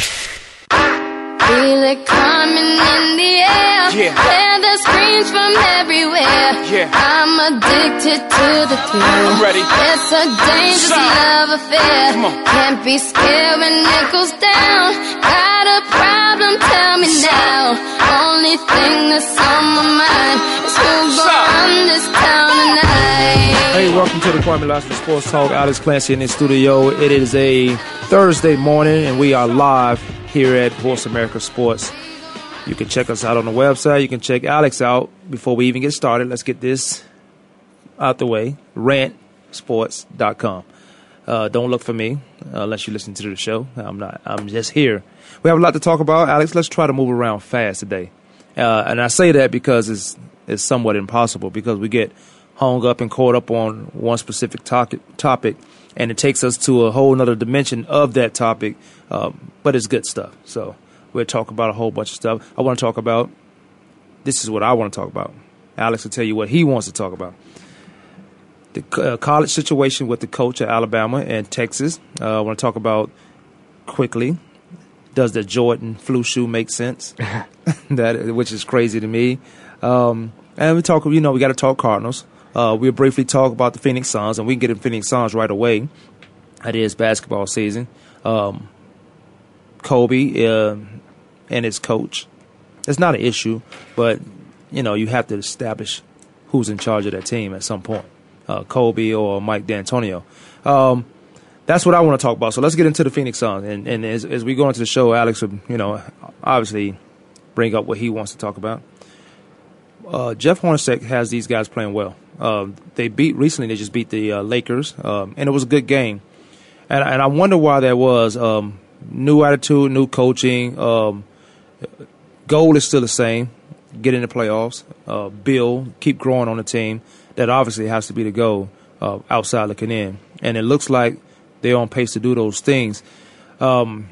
Feel it coming in the air. Yeah. Hear the screams from everywhere. Yeah. I'm addicted to the thrill. I'm ready. It's a dangerous Side. love affair. Can't be scared when it goes down. Got a problem? Tell me now. Only thing that's on my mind is who's gonna run this town. Hey, welcome to the Kwamie Lassiter Sports Talk. Alex Clancy in the studio. It is a Thursday morning, and we are live here at Voice America Sports. You can check us out on the website. You can check Alex out before we even get started. Let's get this out the way. Rantsports.com. Uh, don't look for me uh, unless you listen to the show. I'm not. I'm just here. We have a lot to talk about, Alex. Let's try to move around fast today. Uh, and I say that because it's it's somewhat impossible because we get hung up and caught up on one specific topic, topic, and it takes us to a whole other dimension of that topic. Um, but it's good stuff. So we'll talk about a whole bunch of stuff. I want to talk about. This is what I want to talk about. Alex will tell you what he wants to talk about the uh, college situation with the coach at Alabama and Texas. Uh, I want to talk about quickly. Does the Jordan flu shoe make sense? that which is crazy to me. Um, and we talk. You know, we got to talk Cardinals. Uh, we'll briefly talk about the Phoenix Suns, and we can get in Phoenix Suns right away. It is basketball season. Um, Kobe uh, and his coach. It's not an issue, but you know you have to establish who's in charge of that team at some point. Uh, Kobe or Mike D'Antonio. Um, that's what I want to talk about. So let's get into the Phoenix Suns. And, and as, as we go into the show, Alex will, you know, obviously bring up what he wants to talk about. Uh, Jeff Hornacek has these guys playing well. Uh, they beat recently. They just beat the uh, Lakers, um, and it was a good game. And, and I wonder why that was. Um, new attitude, new coaching. Um, goal is still the same: get in the playoffs, uh, build, keep growing on the team. That obviously has to be the goal. Uh, outside looking in, and it looks like they're on pace to do those things. Um,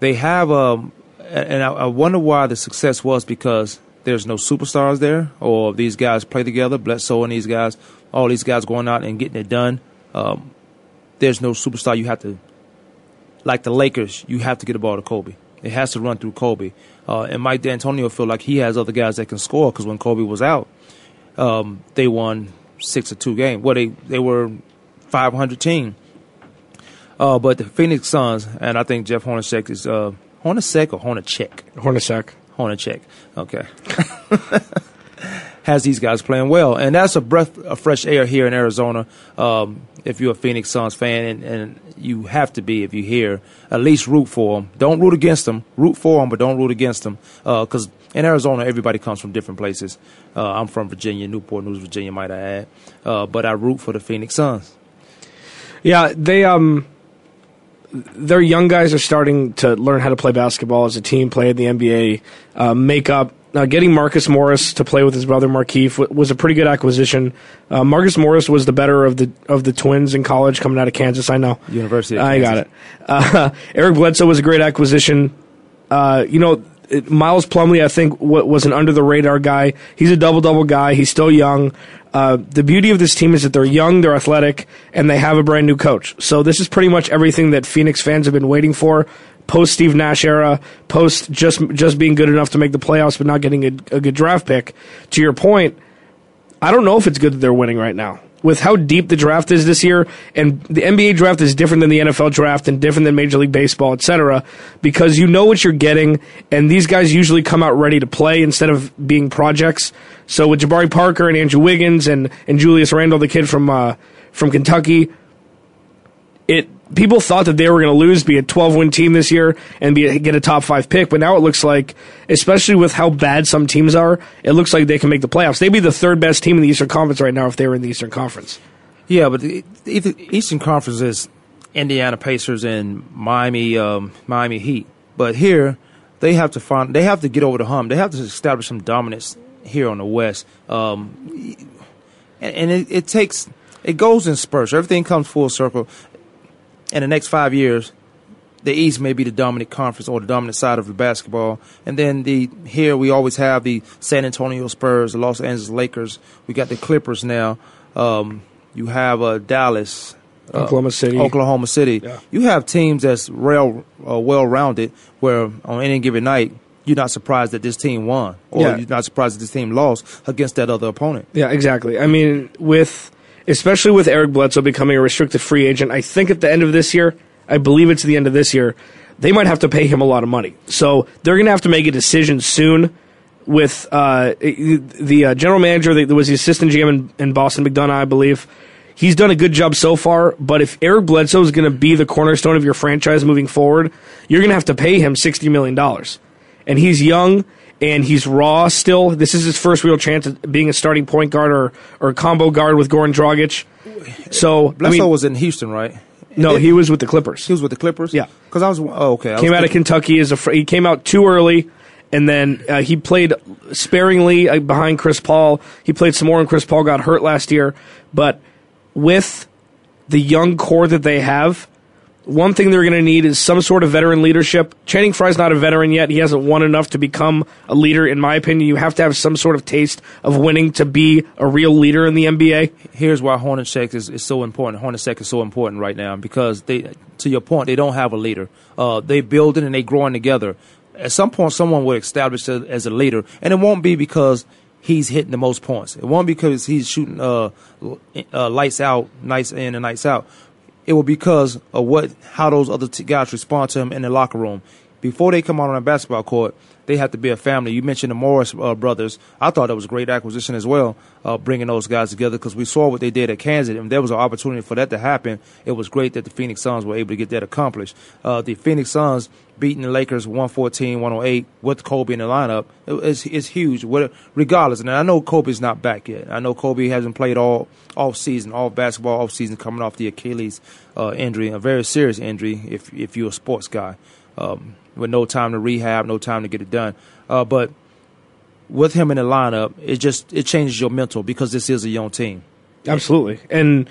they have, um, and I, I wonder why the success was because there's no superstars there, or these guys play together. Bledsoe and these guys, all these guys going out and getting it done. Um, there's no superstar. You have to, like the Lakers, you have to get the ball to Kobe. It has to run through Kobe. Uh, and Mike D'Antonio feel like he has other guys that can score because when Kobe was out, um, they won six or two games. Well, they they were 500 team. Uh, but the Phoenix Suns, and I think Jeff Hornacek is uh, Hornacek or Hornacek. Hornacek. Hornacek. Okay. Has these guys playing well, and that's a breath of fresh air here in Arizona. Um, if you're a Phoenix Suns fan, and, and you have to be if you hear, at least root for them. Don't root against them. Root for them, but don't root against them. Because in Arizona, everybody comes from different places. Uh, I'm from Virginia, Newport News, Virginia, might I add. Uh, but I root for the Phoenix Suns. Yeah, they um, their young guys are starting to learn how to play basketball as a team, play in the NBA, uh, make up. Uh, getting Marcus Morris to play with his brother Markieff w- was a pretty good acquisition. Uh, Marcus Morris was the better of the of the twins in college, coming out of Kansas. I know. University of I got it. Uh, Eric Bledsoe was a great acquisition. Uh, you know, it- Miles Plumlee, I think, wa was an under the radar guy. He's a double double guy. He's still young. Uh, the beauty of this team is that they're young, they're athletic, and they have a brand new coach. So this is pretty much everything that Phoenix fans have been waiting for. Post Steve Nash era, post just just being good enough to make the playoffs, but not getting a, a good draft pick. To your point, I don't know if it's good that they're winning right now. With how deep the draft is this year, and the NBA draft is different than the NFL draft and different than Major League Baseball, etc., because you know what you're getting, and these guys usually come out ready to play instead of being projects. So with Jabari Parker and Andrew Wiggins and, and Julius Randle, the kid from uh, from Kentucky, people thought that they were going to lose, be a 12 win team this year, and be a, get a top five pick. But now it looks like, especially with how bad some teams are, it looks like they can make the playoffs. They'd be the third best team in the Eastern Conference right now if they were in the Eastern Conference. Yeah, but the, the Eastern Conference is Indiana Pacers and Miami um, Miami Heat. But here, they have to find they have to get over the hump. They have to establish some dominance here on the West. Um, and, and it, it takes it goes in spurts. Everything comes full circle. In the next five years, the East may be the dominant conference or the dominant side of the basketball. And then the here we always have the San Antonio Spurs, the Los Angeles Lakers. We got the Clippers now. Um, you have uh, Dallas, uh, Oklahoma City. Oklahoma City. Yeah. You have teams that's real uh, well rounded, where on any given night you're not surprised that this team won, or Yeah. you're not surprised that this team lost against that other opponent. Yeah, exactly. I mean, with especially with Eric Bledsoe becoming a restricted free agent, I think at the end of this year, I believe it's the end of this year, they might have to pay him a lot of money. So they're going to have to make a decision soon. With uh, the uh, general manager, that was the assistant GM in, in Boston, McDonough, I believe. He's done a good job so far, but if Eric Bledsoe is going to be the cornerstone of your franchise moving forward, you're going to have to pay him $60 million. And he's young and he's raw still. This is his first real chance at being a starting point guard or, or combo guard with Goran Dragic. So, I Bledsoe mean, was in Houston, right? no, It- he was with the Clippers. he was with the Clippers. Yeah. because I was oh, okay. I came was out of Kentucky as a fr- he came out too early, and then uh, he played sparingly uh, behind Chris Paul. He played some more, and Chris Paul got hurt last year. But with the young core that they have, one thing they're going to need is some sort of veteran leadership. Channing Frye's not a veteran yet. He hasn't won enough to become a leader, in my opinion. You have to have some sort of taste of winning to be a real leader in the NBA. here's why Hornacek is, is so important. Hornacek is so important right now because they, to your point, they don't have a leader. Uh, they building and they're growing together. At some point, someone will establish as, a leader, and it won't be because he's hitting the most points. It won't be because he's shooting uh, uh, lights out, nights in and nights out. It be because of what how those other t- guys respond to him in the locker room. Before they come out on a basketball court, they have to be a family. You mentioned the Morris uh, brothers. I thought that was a great acquisition as well, uh, bringing those guys together because we saw what they did at Kansas, and there was an opportunity for that to happen. It was great that the Phoenix Suns were able to get that accomplished. Uh, the Phoenix Suns beating the Lakers 114-108 with Kobe in the lineup is is huge. What- Regardless, and I know Kobe's not back yet. I know Kobe hasn't played all off season, all basketball off season, coming off the Achilles uh, injury, a very serious injury. If if you're a sports guy, um, with no time to rehab, no time to get it done. Uh, but with him in the lineup, it just it changes your mental because this is a young team. Absolutely. And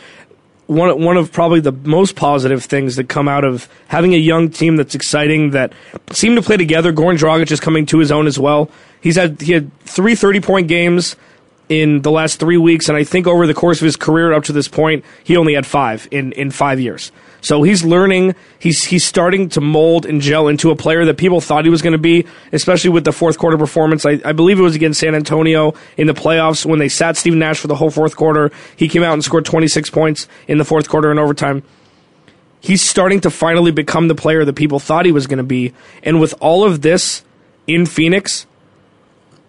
one one of probably the most positive things that come out of having a young team that's exciting that seem to play together. Goran Dragic is coming to his own as well. He's had he had three 30 point games in the last three weeks, and I think over the course of his career up to this point, he only had five in, in five years. So he's learning. He's he's starting to mold and gel into a player that people thought he was going to be, especially with the fourth quarter performance. I, I believe it was against San Antonio in the playoffs when they sat Steve Nash for the whole fourth quarter. He came out and scored 26 points in the fourth quarter in overtime. He's starting to finally become the player that people thought he was going to be. And with all of this in Phoenix,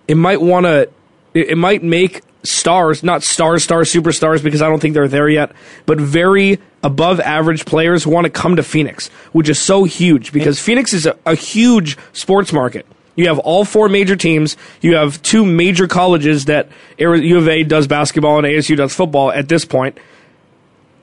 it might want to, it, might make stars, not stars, stars, superstars, because I don't think they're there yet, but very above average players want to come to Phoenix, which is so huge because Phoenix is a, a huge sports market. You have all four major teams. You have two major colleges that U of A does basketball and ASU does football at this point.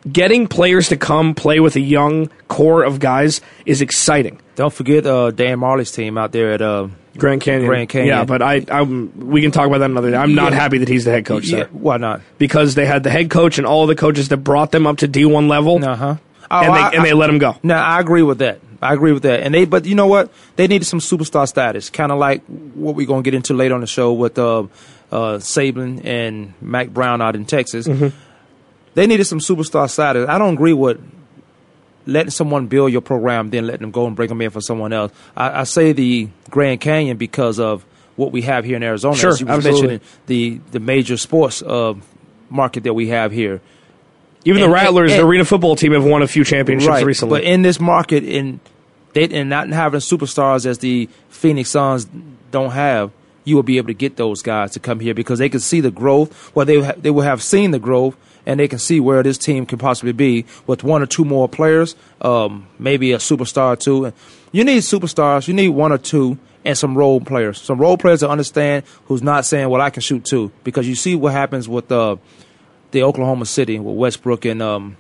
Getting players to come play with a young core of guys is exciting. Don't forget uh, Dan Majerle's team out there at uh, Grand Canyon. Grand Canyon. Yeah, but I, I'm, we can talk about that another day. I'm not Yeah. happy that he's the head coach yeah, there why not? because they had the head coach and all the coaches that brought them up to D1 level, Uh huh. and, they, and they let him go. No, I agree with that. I agree with that. And they, but you know what? They needed some superstar status, kind of like what we're gonna get into later on the show with uh, uh, Saban and Mack Brown out in Texas. They needed some superstar status. I don't agree with letting someone build your program, then letting them go and bring them in for someone else. I, I say the Grand Canyon because of what we have here in Arizona. Sure, As you absolutely. mentioning the the major sports uh, market that we have here. Even And- the Rattlers, and- the arena football team, have won a few championships right. recently. But in this market, in they and not having superstars as the Phoenix Suns don't have, you will be able to get those guys to come here because they can see the growth. Well, they they will have seen the growth. And they can see where this team can possibly be with one or two more players, um, maybe a superstar or two. You need superstars. You need one or two and some role players. Some role players that understand who's not saying, "Well, I can shoot too," because you see what happens with uh, the Oklahoma City with Westbrook and um,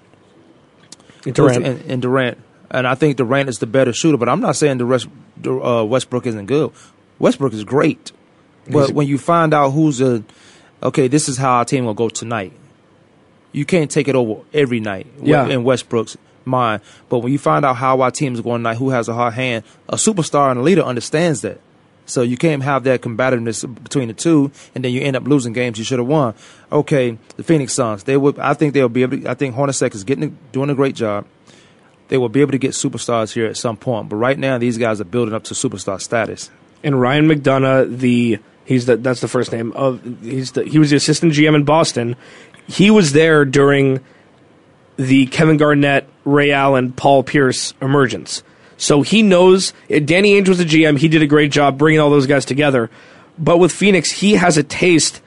Durant. and, and Durant. And I think Durant is the better shooter, but I'm not saying the rest uh, Westbrook isn't good. Westbrook is great, but when you find out who's a okay, this is how our team will go tonight. You can't take it over every night Yeah. in Westbrook's mind. But when you find out how our team is going tonight, who has a hard hand, a superstar and a leader understands that. So you can't have that combativeness between the two, and then you end up losing games you should have won. Okay, the Phoenix Suns. They would. I think they'll be able. To, I think Hornacek is getting doing a great job. They will be able to get superstars here at some point, but right now these guys are building up to superstar status. and Ryan McDonough, the he's the that's the first name of he's the he was the assistant GM in Boston. He was there during the Kevin Garnett, Ray Allen, Paul Pierce emergence. So he knows Danny Ainge was the GM. He did a great job bringing all those guys together. But with Phoenix, he has a taste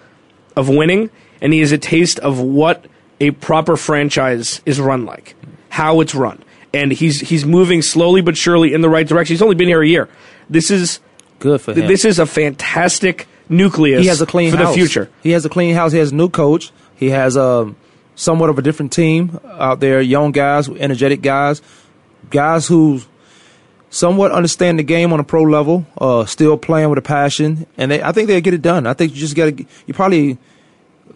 of winning, and he has a taste of what a proper franchise is run like, how it's run, and he's he's moving slowly but surely in the right direction. He's only been here a year. This is Good for him. this is a fantastic nucleus. he has a clean for house. the future. He has a clean house. He has a new coach. He has um, somewhat of a different team out there. Young guys, energetic guys, guys who somewhat understand the game on a pro level. Uh, still playing with a passion, and they, I think they'll get it done. I think you just got to. You probably,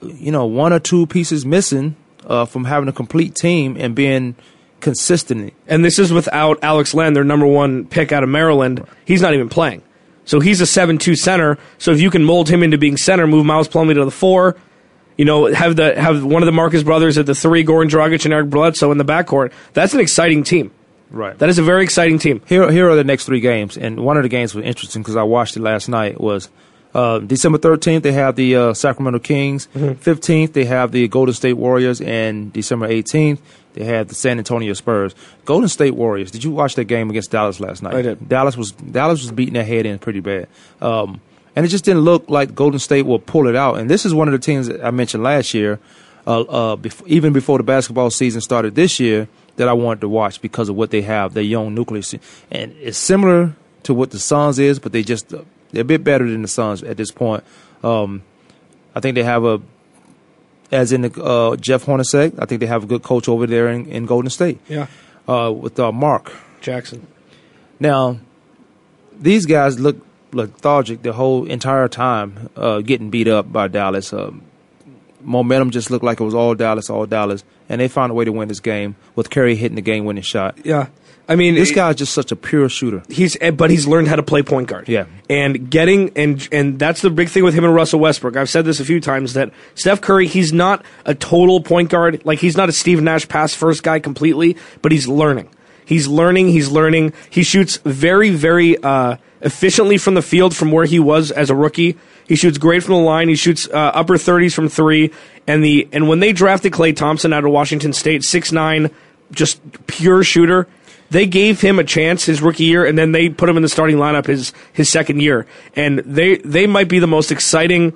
you know, one or two pieces missing uh, from having a complete team and being consistent. And this is without Alex Len, their number one pick out of Maryland. He's not even playing. So he's a 7 2 center. So if you can mold him into being center, move Miles Plumlee to the four, you know, have the have one of the Marcus brothers at the three, Goran Dragic and Eric Bledsoe in the backcourt, that's an exciting team. Right. That is a very exciting team. Here, here are the next three games, and one of the games was interesting because I watched it last night. Was uh, December thirteenth they have the uh, Sacramento Kings, 15th they have the Golden State Warriors, and December eighteenth they have the San Antonio Spurs. Golden State Warriors. Did you watch that game against Dallas last night? I did. Dallas was Dallas was beating their head in pretty bad, um, and it just didn't look like Golden State will pull it out. And this is one of the teams that I mentioned last year, uh, uh, bef- even before the basketball season started this year, that I wanted to watch because of what they have, their young nucleus, and it's similar to what the Suns is, but they just uh, they're a bit better than the Suns at this point. Um, I think they have a, as in the, uh, Jeff Hornacek, I think they have a good coach over there in, in Golden State Yeah. uh, with uh, Mark. Jackson. Now, these guys look lethargic the whole entire time, uh, getting beat up by Dallas. Um, momentum just looked like it was all Dallas, all Dallas, and they found a way to win this game with Curry hitting the game-winning shot. Yeah. I mean, This guy's just such a pure shooter. he's eh, but he's learned how to play point guard. Yeah. And getting and and that's the big thing with him and Russell Westbrook. I've said this a few times that Steph Curry, he's not a total point guard. Like he's not a Steve Nash pass first guy completely, but he's learning. He's learning, he's learning. He shoots very very uh efficiently from the field from where he was as a rookie. He shoots great from the line. He shoots uh, upper 30s from 3 and the and when they drafted Klay Thompson out of Washington State, six nine, just pure shooter they gave him a chance his rookie year, and then they put him in the starting lineup his his second year, and they they might be the most exciting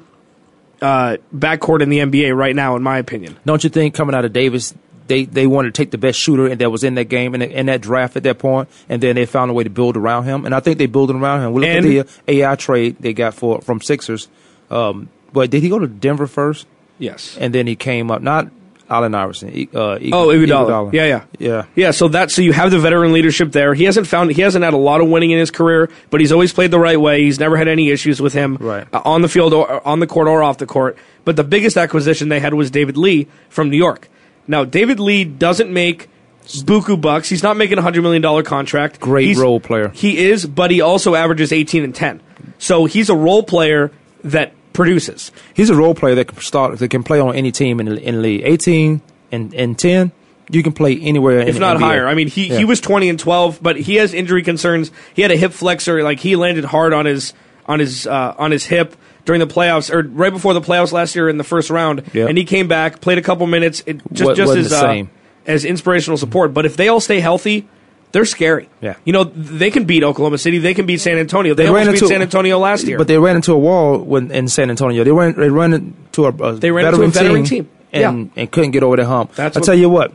uh, backcourt in the NBA right now, in my opinion. Don't you think coming out of Davis, they, they wanted to take the best shooter and that was in that game and in that draft at that point, and then they found a way to build around him, and I think they built around him. We look And- at the uh, AI trade they got for from Sixers. Um, but did he go to Denver first, Yes. and then he came up not Allen Iverson? Uh, Ig- Oh, Iguodala. Iguodala. Yeah, yeah, yeah. yeah. So that so you have the veteran leadership there. He hasn't found he hasn't had a lot of winning in his career, but he's always played the right way. He's never had any issues with him Right. uh, on the field or on the court or off the court. But the biggest acquisition they had was David Lee from New York. Now David Lee doesn't make buku bucks. He's not making a hundred million dollar contract. Great He's- role player. He is, but he also averages eighteen and ten. So he's a role player that produces. He's a role player that can start that can play on any team in the, in the league. Eighteen and, and ten, you can play anywhere. if the not NBA. higher. I mean, he, Yeah. he was twenty and twelve, but he has injury concerns. He had a hip flexor, like he landed hard on his on his uh, on his hip during the playoffs or right before the playoffs last year in the first round, Yeah. and he came back, played a couple minutes, it, just Wa- just as uh, as inspirational support. But if they all stay healthy. They're scary. Yeah. You know, they can beat Oklahoma City. They can beat San Antonio. They, They ran beat into- San Antonio last year. But they ran into a wall when in San Antonio. They ran they ran into a, a They ran into a veteran team. and and couldn't get over the hump. That's I what- tell you what.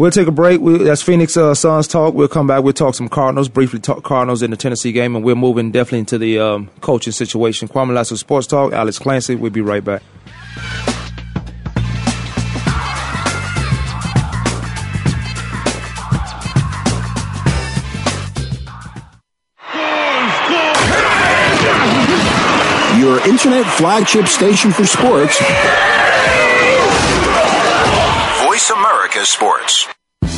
We'll take a break. We, that's Phoenix uh, Suns talk. We'll come back. We'll talk some Cardinals, briefly talk Cardinals in the Tennessee game, and we're moving definitely into the um, coaching situation. Kwamie Lassiter Sports Talk, Alex Clancy. We'll be right back. Your internet flagship station for sports. America Sports.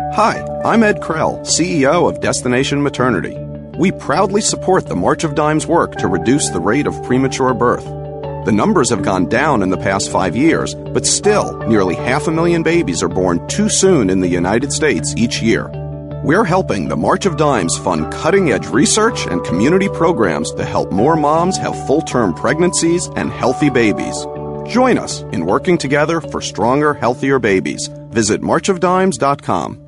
Hi, I'm Ed Krell, CEO of Destination Maternity. We proudly support the March of Dimes work to reduce the rate of premature birth. The numbers have gone down in the past five years, but still, nearly half a million babies are born too soon in the United States each year. We're helping the March of Dimes fund cutting edge research and community programs to help more moms have full term pregnancies and healthy babies. Join us in working together for stronger, healthier babies. Visit marchofdimes.com.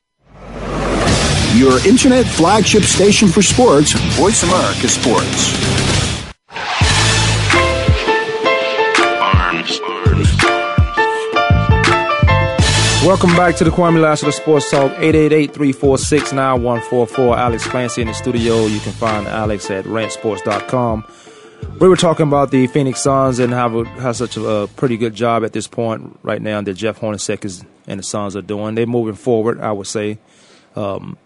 Your internet flagship station for sports. Voice America Sports. Welcome back to the Kwamie Lassiter Sports Talk, 888-346-9144. Alex Clancy in the studio. You can find Alex at rantsports.com. We were talking about the Phoenix Suns and how how such a, a pretty good job at this point right now that Jeff Hornacek is and the Suns are doing. They're moving forward, I would say. Um,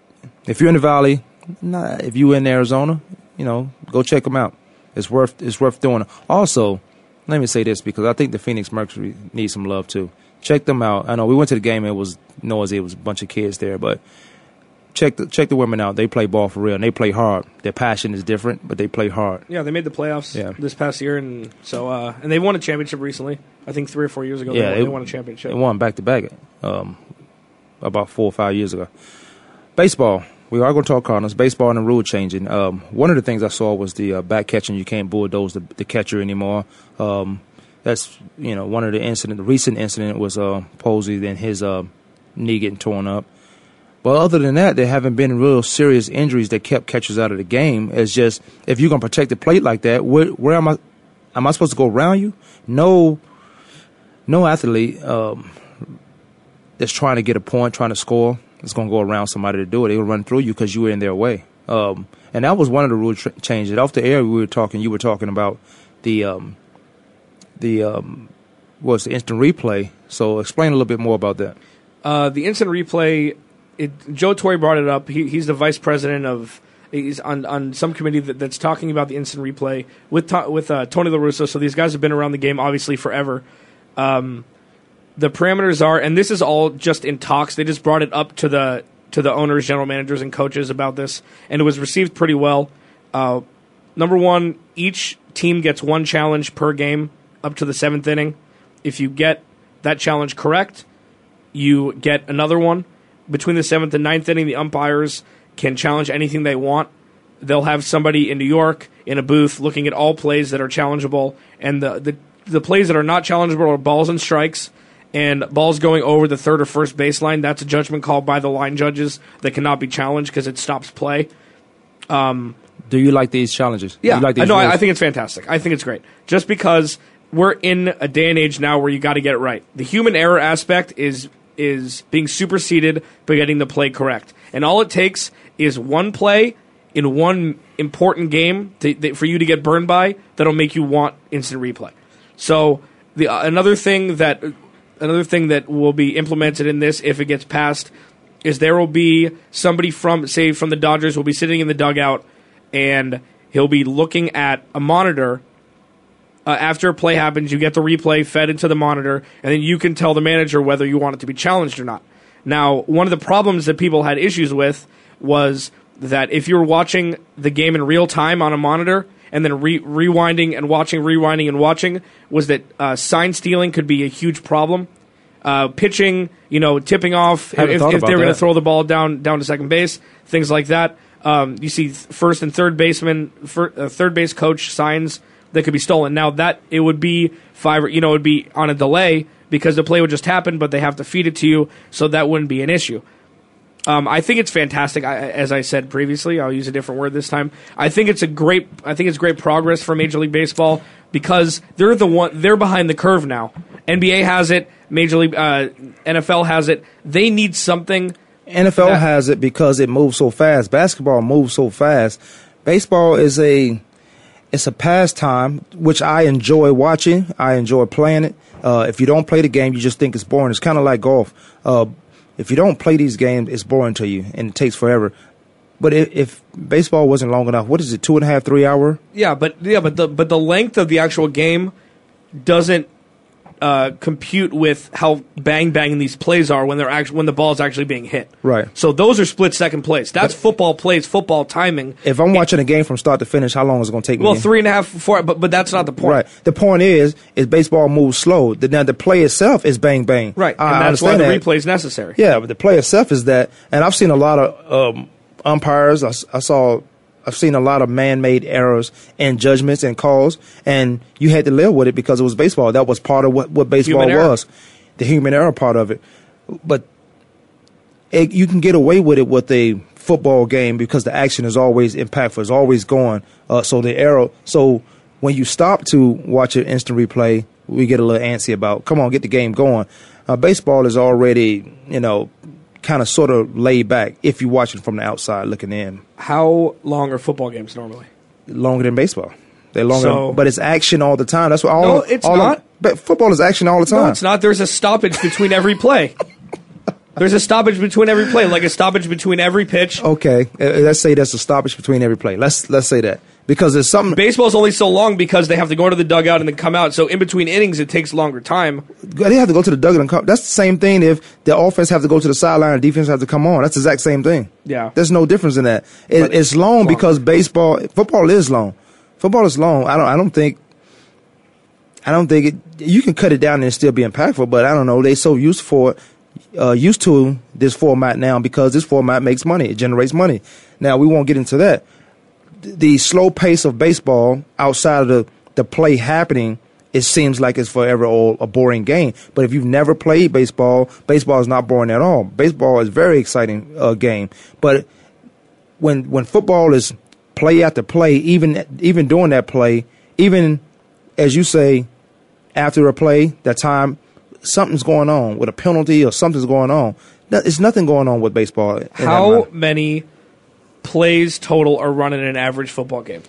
if you're in the Valley, nah, if you're in Arizona, you know, go check them out. It's worth it's worth doing. Also, let me say this because I think the Phoenix Mercury needs some love too. Check them out. I know we went to the game. It was noisy. It was a bunch of kids there, but check the check the women out. They play ball for real and they play hard. Their passion is different, but they play hard. Yeah, they made the playoffs Yeah. this past year, and so uh, and they won a championship recently. I think three or four years ago. Yeah, they, won, they- they won a championship. They won back to back um, about four or five years ago. Baseball. We are going to talk Cardinals. Baseball and the rule changing. Um, one of the things I saw was the uh, back catching. You can't bulldoze the, the catcher anymore. Um, that's you know one of the incident. The recent incident was uh, Posey and his uh, knee getting torn up. But other than that, there haven't been real serious injuries that kept catchers out of the game. It's just if you're going to protect the plate like that, where, where am I? Am I supposed to go around you? No, no athlete um, that's trying to get a point, trying to score, is going to go around somebody to do it. They'll run through you because you were in their way. Um, and that was one of the rule tr- changes. Off the air, we were talking. You were talking about the um, the um, what's the instant replay. So explain a little bit more about that. Uh, the instant replay, it, Joe Torre brought it up. He, he's the vice president of. He's on, on some committee that, that's talking about the instant replay with with uh, Tony La Russa. So these guys have been around the game obviously forever. Um, the parameters are, and this is all just in talks. They just brought it up to the to the owners, general managers, and coaches about this, and it was received pretty well. Uh, number one, each team gets one challenge per game up to the seventh inning. If you get that challenge correct, you get another one. Between the seventh and ninth inning, the umpires can challenge anything they want. They'll have somebody in New York in a booth looking at all plays that are challengeable, and the the, the plays that are not challengeable are balls and strikes. And balls going over the third or first baseline, that's a judgment call by the line judges that cannot be challenged because it stops play. Um, Do you like these challenges? Yeah, like I these know. I. I think it's fantastic. I think it's great. Just because we're in a day and age now where you got to get it right. The human error aspect is is being superseded by getting the play correct, and all it takes is one play in one important game to, that, for you to get burned by that'll make you want instant replay. So the uh, another thing that another thing that will be implemented in this if it gets passed is there will be somebody from say from the Dodgers will be sitting in the dugout and he'll be looking at a monitor. Uh, after a play happens you get the replay fed into the monitor and then you can tell the manager whether you want it to be challenged or not. Now one of the problems that people had issues with was that if you were watching the game in real time on a monitor and then re- rewinding and watching, rewinding and watching was that uh, sign stealing could be a huge problem. Uh, pitching, you know, tipping off if, if they're about going to throw the ball down down to second base, things like that. Um, you see first and third baseman, fir- uh, third base coach signs that could be stolen. Now that it would be five, or- you know, it would be on a delay because the play would just happen, but they have to feed it to you, so that wouldn't be an issue. Um, I think it's fantastic. I, as I said previously, I'll use a different word this time. I think it's a great. I think it's great progress for Major League Baseball because they're the one. They're behind the curve now. NBA has it. Major League uh, NFL has it. They need something. NFL that- has it because it moves so fast. Basketball moves so fast. Baseball is a it's a pastime which I enjoy watching. I enjoy playing it. Uh, if you don't play the game, you just think it's boring. It's kind of like golf. Uh, if you don't play these games, it's boring to you and it takes forever. But if, if baseball wasn't long enough, what is it? Two and a half, three hour? Yeah, but yeah, but the but the length of the actual game doesn't uh, compute with how bang bang these plays are when they're actually when the ball is actually being hit. Right. So those are split second plays. That's football plays, football timing. If I'm watching a game from start to finish, how long is it going to take me? Well, three and a half, four, but but that's not the point. Right. The point is, is baseball moves slow. The, now the play itself is bang bang. Right, I and that's why the that. replay is necessary. Yeah, but the play itself is that, and I've seen a lot of um, umpires. I saw, I've seen a lot of man-made errors and judgments and calls, and you had to live with it because it was baseball. That was part of what what baseball was, the human error part of it. But it, you can get away with it with a football game because the action is always impactful. It's always going. Uh, so the error. So when you stop to watch an instant replay, we get a little antsy about. Come on, get the game going. Uh, baseball is already, you know, kind of sort of laid back if you're watching from the outside looking in. How long are football games normally? Longer than baseball. They're longer, So- but it's action all the time. That's what all. No, it's all not. but football is action all the time. No, it's not. There's a stoppage between every play. There's a stoppage between every play, like a stoppage between every pitch. Okay, uh, let's say there's a stoppage between every play. Let's let's say that because there's something. Baseball's only so long because they have to go into the dugout and then come out. So in between innings, it takes longer time. They have to go to the dugout and come. That's the same thing if the offense have to go to the sideline and defense have to come on. That's the exact same thing. Yeah. There's no difference in that. It, it's long because baseball, football is long. Football is long. I don't. I don't think. I don't think it. You can cut it down and still be impactful, but I don't know. They so used for it, uh, used to this format now because this format makes money. It generates money. Now we won't get into that. The, slow pace of baseball outside of the the play happening, it seems like it's forever all a boring game. But if you've never played baseball, baseball is not boring at all. Baseball is a very exciting uh, game. But when when football is play after play, even even during that play, even as you say, after a play, that time something's going on with a penalty or something's going on. It's nothing going on with baseball. How many plays total are run in an average football game?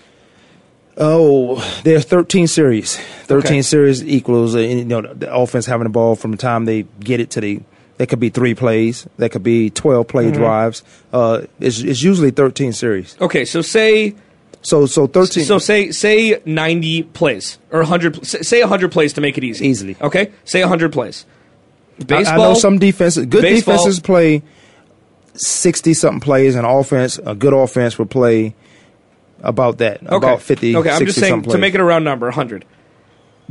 Oh, there's 13 series. 13 Okay. series equals uh, you know the offense having the ball from the time they get it to the. That could be three plays. That could be 12 play Mm-hmm. drives. Uh, it's, it's usually 13 series. Okay, so say So so 13. so say say 90 plays or 100 pl- say 100 plays to make it easy. Easily. Okay? Say 100 plays. I- Baseball I know some defenses, good baseball- defenses play sixty something plays, and offense, a good offense will play about that, about 50, Okay, I'm just saying to make it a round number, 100.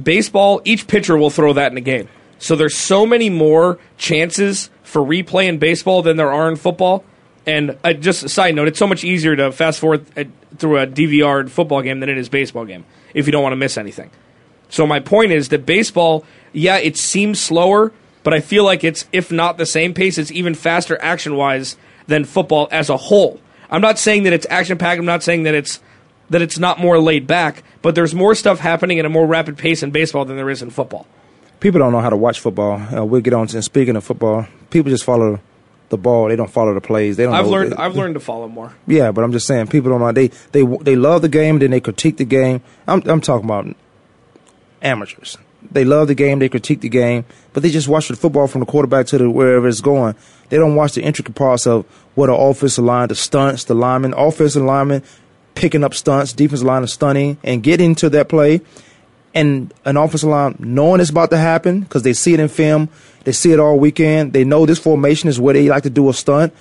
Baseball, each pitcher will throw that in a game. So there's so many more chances for replay in baseball than there are in football. And uh, just a side note, it's so much easier to fast forward uh, through a DVR football game than it is baseball game if you don't want to miss anything. So my point is that baseball, yeah, it seems slower, but I feel like it's if not the same pace, it's even faster action wise than football as a whole. I'm not saying that it's action packed. I'm not saying that it's that it's not more laid back, but there's more stuff happening at a more rapid pace in baseball than there is in football. People don't know how to watch football. Uh, we'll get on to and speaking of football. People just follow the ball. They don't follow the plays. They don't. I've learned I've learned to follow more. Yeah, but I'm just saying people don't know. They they they love the game, then they critique the game. I'm I'm talking about amateurs. They love the game, they critique the game, but they just watch the football from the quarterback to the wherever it's going. They don't watch the intricate parts of what an offensive line, the stunts, the linemen, offensive linemen picking up stunts, defensive line is stunning, and getting to that play. And an offensive line knowing it's about to happen because they see it in film, they see it all weekend. They know this formation is where they like to do a stunt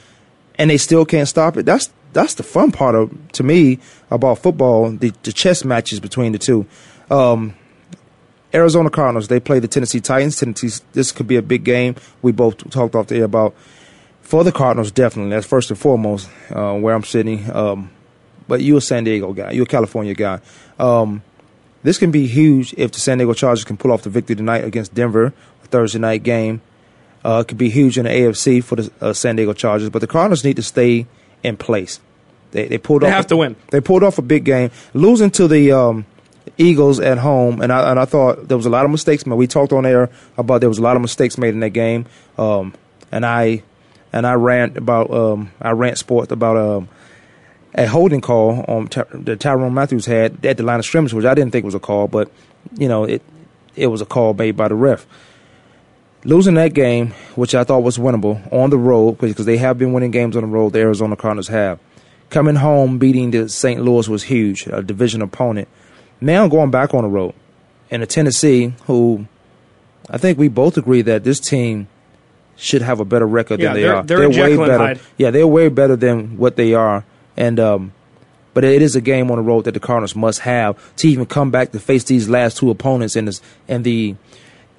and they still can't stop it. That's that's the fun part of to me about football, the, the chess matches between the two. Um, Arizona Cardinals, they play the Tennessee Titans. Tennessee, this could be a big game. We both talked off the air about for the Cardinals, definitely. That's first and foremost uh, where I'm sitting. Um, but you're a San Diego guy. You're a California guy. Um, this can be huge if the San Diego Chargers can pull off the victory tonight against Denver, a Thursday night game. Uh, it could be huge in the AFC for the uh, San Diego Chargers, but the Cardinals need to stay in place. They, they pulled They off. have to win. They pulled off a big game, losing to the um, Eagles at home, and I and I thought there was a lot of mistakes made. We talked on air about there was a lot of mistakes made in that game, um, and I and I rant about um, I rant sports about um, a holding call on Ty- that Tyrann Mathieu had at the line of scrimmage, which I didn't think was a call, but you know it it was a call made by the ref. Losing that game, which I thought was winnable on the road, because they have been winning games on the road. The Arizona Cardinals have. Coming home, beating the St. Louis was huge, a division opponent. Now going back on the road, and the Tennessee, who I think we both agree that this team should have a better record Yeah, than they they're- are. they're a way and better. Hyde. Yeah, they're way better than what they are, and um, but it is a game on the road that the Cardinals must have to even come back to face these last two opponents in this in the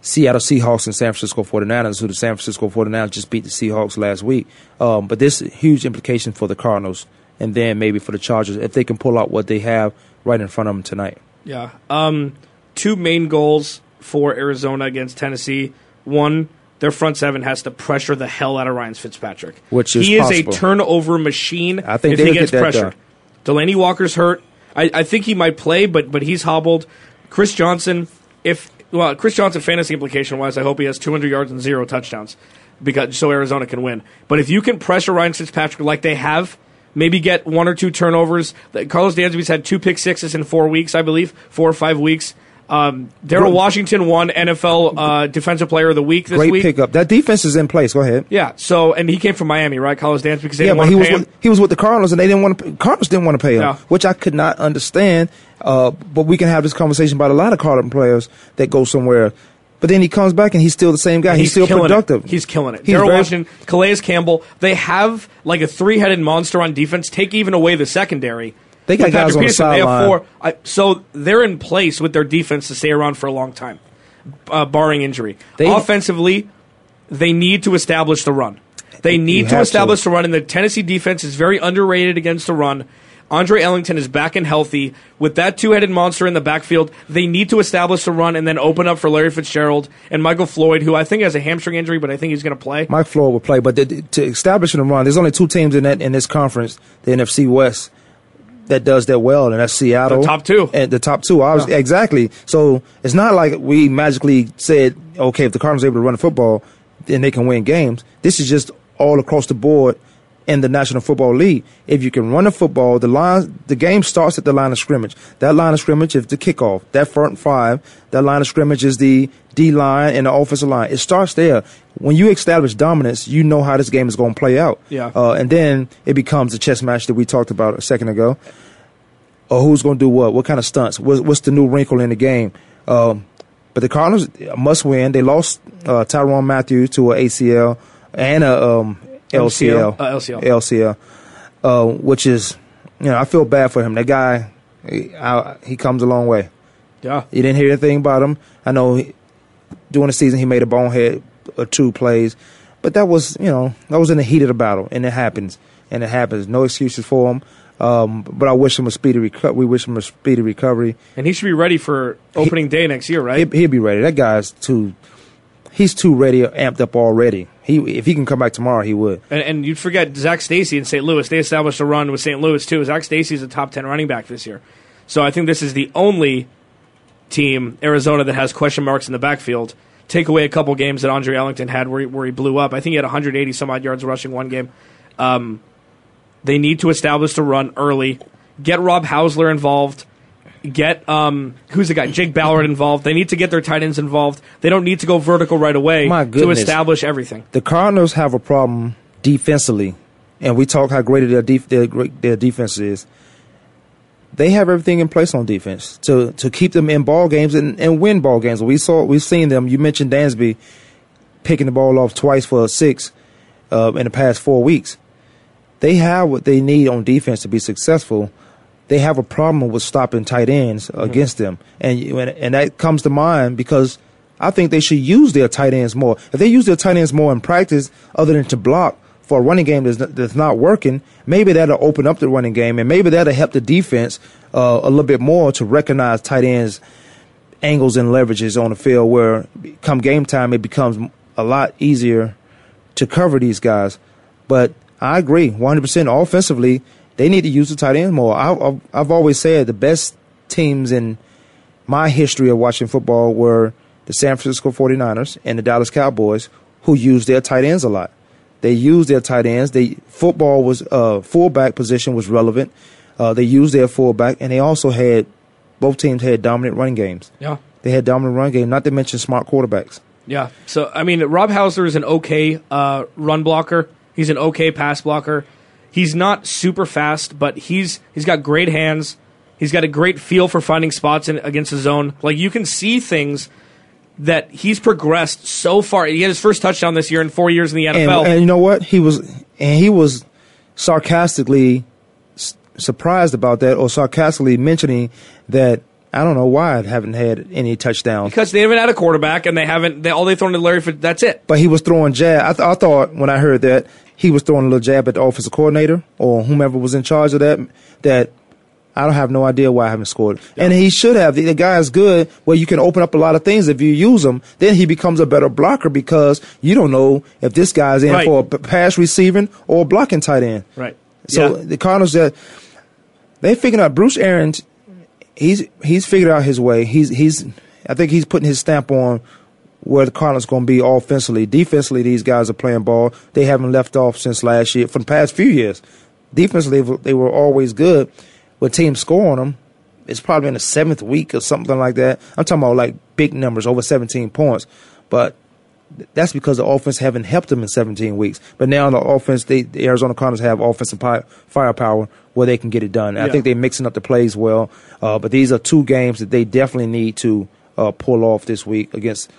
Seattle Seahawks and San Francisco 49ers, who the San Francisco 49ers just beat the Seahawks last week. Um, but this huge implication for the Cardinals, and then maybe for the Chargers if they can pull out what they have right in front of them tonight. Yeah. Um, two main goals for Arizona against Tennessee. One, their front seven has to pressure the hell out of Ryan Fitzpatrick. Which is he is possible. a turnover machine. I think if he get gets that pressured. done. Delanie Walker's hurt. I, I think he might play, but but he's hobbled. Chris Johnson, if well, Chris Johnson fantasy implication wise, I hope he has 200 yards and zero touchdowns because so Arizona can win. But if you can pressure Ryan Fitzpatrick like they have, maybe get one or two turnovers. Karlos Dansby's had two pick sixes in four weeks, I believe, four or five weeks. Um, Daryl Washington won NFL uh, Defensive Player of the Week this Great week. pickup. That defense is in place. Go ahead. Yeah. So and he came from Miami, right? Carlos Dansby because they Yeah, but he was him. with, he was with the Cardinals, and they didn't want to. Cardinals didn't want to pay him, Yeah. which I could not understand. Uh, but we can have this conversation about a lot of Cardinals players that go somewhere, but then he comes back and he's still the same guy. And He's, still productive. It. He's killing it. He's very- Washington, Calais Campbell, they have like a three-headed monster on defense. Take even away the secondary. They got guys Patrick on the Peterson, they have sideline. four. I, so they're in place with their defense to stay around for a long time, uh, barring injury. They- Offensively, they need to establish the run. They need to establish to. the run, and the Tennessee defense is very underrated against the run. Andre Ellington is back and healthy. With that two headed monster in the backfield, they need to establish the run and then open up for Larry Fitzgerald and Michael Floyd, who I think has a hamstring injury, but I think he's going to play. Mike Floyd will play, but the, to establish the run, there's only two teams in that in this conference, the NFC West, that does that well, and that's Seattle. The top two. and the top two. Was, Exactly. So it's not like we magically said, okay, if the Cardinals are able to run the football, then they can win games. This is just all across the board in the National Football League. If you can run the football, the line, the game starts at the line of scrimmage. That line of scrimmage is the kickoff. That front five, that line of scrimmage is the D line and the offensive line. It starts there. When you establish dominance, you know how this game is going to play out. Yeah. Uh, and then it becomes a chess match that we talked about a second ago. Or who's going to do what? What kind of stunts? What, what's the new wrinkle in the game? Um, but the Cardinals must win. They lost uh, Tyrann Mathieu to an ACL and a um, LCL. MCL, uh, LCL. LCL, uh, which is, you know, I feel bad for him. That guy, he, I, he comes a long way. Yeah. You didn't hear anything about him. I know he, during the season he made a bonehead or two plays, but that was, you know, that was in the heat of the battle, and it happens, and it happens. No excuses for him. Um, but I wish him a speedy recovery. We wish him a speedy recovery. And he should be ready for opening day next year, right? He'll, he'll be ready. That guy's too. He's too ready, amped up already. He if he can come back tomorrow, he would. And, and you'd forget Zac Stacy in St. Louis. They established a run with St. Louis too. Zac Stacy is a top ten running back this year. So I think this is the only team Arizona that has question marks in the backfield. Take away a couple games that Andre Ellington had where he, where he blew up. I think he had 180 some odd yards rushing one game. Um, they need to establish the run early. Get Rob Housler involved. Get um, who's the guy? Jake Ballard involved. They need to get their tight ends involved. They don't need to go vertical right away My to establish everything. The Cardinals have a problem defensively, and we talk how great their def- their great their defense is. They have everything in place on defense to to keep them in ball games and, and win ball games. We saw we've seen them. You mentioned Dansby picking the ball off twice for a six uh, in the past four weeks. they have what they need on defense to be successful. They have a problem with stopping tight ends against them, and and and that comes to mind because I think they should use their tight ends more. If they use their tight ends more in practice, other than to block for a running game that's not, that's not working, maybe that'll open up the running game, and maybe that'll help the defense uh, a little bit more to recognize tight ends angles and leverages on the field where come game time it becomes a lot easier to cover these guys. But I agree, 100% offensively, they need to use the tight end more. I, I've, I've always said the best teams in my history of watching football were the San Francisco 49ers and the Dallas Cowboys who used their tight ends a lot. They used their tight ends. They football was uh, fullback position was relevant. Uh, they used their fullback, and they also had both teams had dominant running games. Yeah. They had dominant run game, not to mention smart quarterbacks. Yeah. So I mean, Rob Housler is an okay uh, run blocker. He's an okay pass blocker. He's not super fast, but he's he's got great hands. He's got a great feel for finding spots in, against the zone. Like you can see things that he's progressed so far. He had his first touchdown this year in four years in the And, NFL. and you know what? He was and he was sarcastically s- surprised about that, or sarcastically mentioning that I don't know why I haven't had any touchdowns. because they haven't had a quarterback and they haven't. They, all they thrown to Larry. Fitz- That's it. But he was throwing jab. I, th- I thought when I heard that he was throwing a little jab at the offensive coordinator or whomever was in charge of that. That I don't have no idea why I haven't scored. And he should have. The, the guy is good. Where you can open up a lot of things if you use him. Then he becomes a better blocker because you don't know if this guy's in Right. for a pass receiving or a blocking tight end. Right. So Yeah. the Cardinals that they figured out Bruce Arians, he's he's figured out his way. He's he's I think he's putting his stamp on where the Cardinals going to be offensively. Defensively, these guys are playing ball. They haven't left off since last year. For the past few years, defensively they were- always good. With teams scoring them, it's probably in the seventh week or something like that. I'm talking about like big numbers, over 17 points, but that's because the offense haven't helped them in 17 weeks. But now the offense, they, the Arizona Cardinals have offensive pi- firepower where they can get it done. I think they're mixing up the plays well. Uh, but these are two games that they definitely need to uh, pull off this week against.